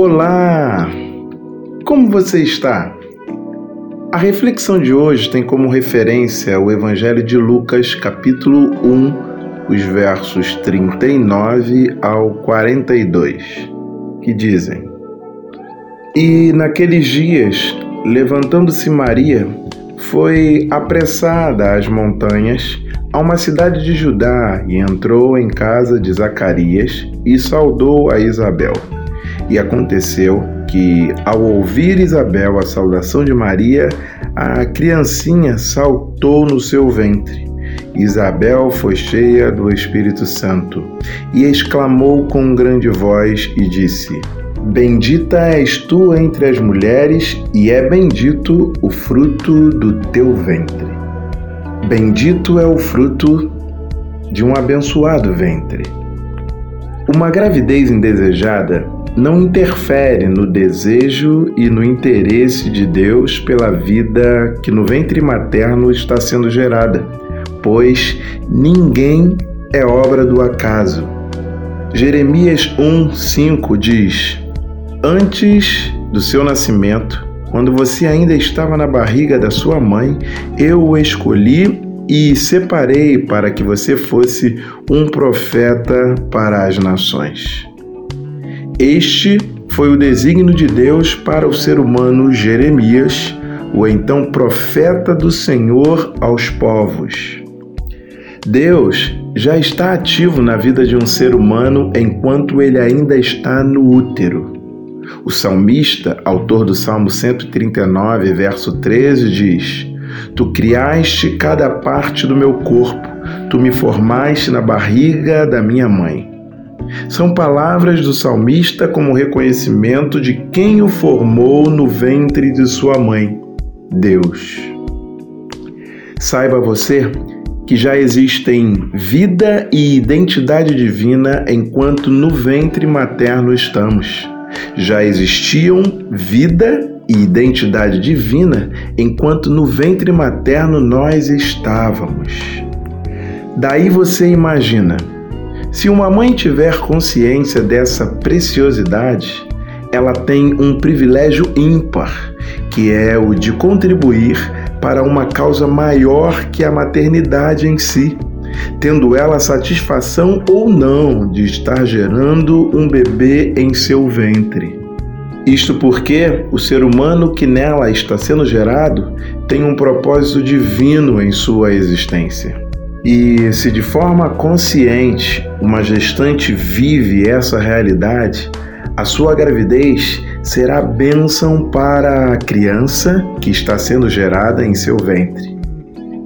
Olá! Como você está? A reflexão de hoje tem como referência o Evangelho de Lucas, capítulo 1, os versos 39 ao 42, que dizem: E naqueles dias, levantando-se Maria, foi apressada às montanhas, a uma cidade de Judá, e entrou em casa de Zacarias e saudou a Isabel. E aconteceu que, ao ouvir Isabel a saudação de Maria, a criancinha saltou no seu ventre. Isabel foi cheia do Espírito Santo e exclamou com grande voz e disse: Bendita és tu entre as mulheres, e é bendito o fruto do teu ventre. Bendito é o fruto de um abençoado ventre. Uma gravidez indesejada não interfere no desejo e no interesse de Deus pela vida que no ventre materno está sendo gerada, pois ninguém é obra do acaso. Jeremias 1:5 diz: Antes do seu nascimento, quando você ainda estava na barriga da sua mãe, eu o escolhi e separei para que você fosse um profeta para as nações. Este foi o desígnio de Deus para o ser humano Jeremias, o então profeta do Senhor aos povos. Deus já está ativo na vida de um ser humano enquanto ele ainda está no útero. O salmista, autor do Salmo 139, verso 13, diz: Tu criaste cada parte do meu corpo, tu me formaste na barriga da minha mãe. São palavras do salmista como reconhecimento de quem o formou no ventre de sua mãe, Deus. Saiba você que já existem vida e identidade divina enquanto no ventre materno estamos. Já existiam vida e identidade divina enquanto no ventre materno nós estávamos. Daí você imagina se uma mãe tiver consciência dessa preciosidade, ela tem um privilégio ímpar, que é o de contribuir para uma causa maior que a maternidade em si, tendo ela satisfação ou não de estar gerando um bebê em seu ventre. Isto porque o ser humano que nela está sendo gerado tem um propósito divino em sua existência. E se de forma consciente uma gestante vive essa realidade, a sua gravidez será bênção para a criança que está sendo gerada em seu ventre.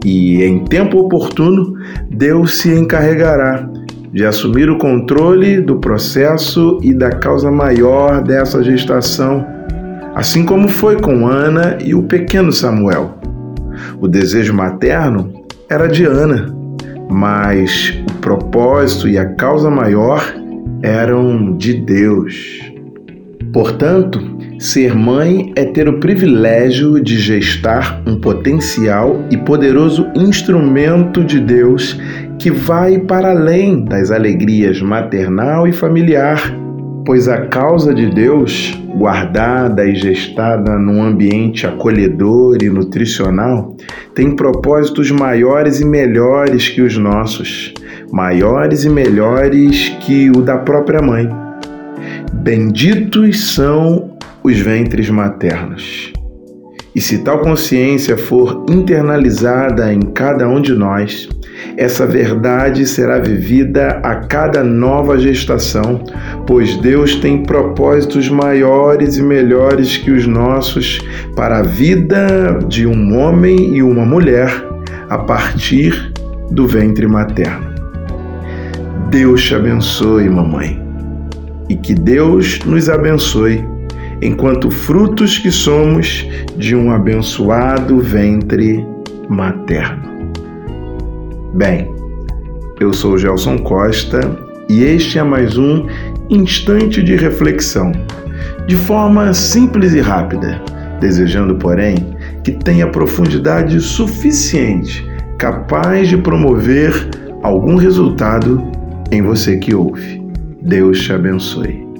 E em tempo oportuno, Deus se encarregará de assumir o controle do processo e da causa maior dessa gestação, assim como foi com Ana e o pequeno Samuel. O desejo materno era de Ana, mas o propósito e a causa maior eram de Deus. Portanto, ser mãe é ter o privilégio de gestar um potencial e poderoso instrumento de Deus que vai para além das alegrias maternal e familiar pois a causa de Deus, guardada e gestada num ambiente acolhedor e nutricional, tem propósitos maiores e melhores que os nossos, maiores e melhores que o da própria mãe. Benditos são os ventres maternos. E se tal consciência for internalizada em cada um de nós, essa verdade será vivida a cada nova gestação, pois Deus tem propósitos maiores e melhores que os nossos para a vida de um homem e uma mulher a partir do ventre materno. Deus te abençoe, mamãe, e que Deus nos abençoe enquanto frutos que somos de um abençoado ventre materno. Bem, eu sou Gelson Costa e este é mais um instante de reflexão, de forma simples e rápida, desejando, porém, que tenha profundidade suficiente capaz de promover algum resultado em você que ouve. Deus te abençoe.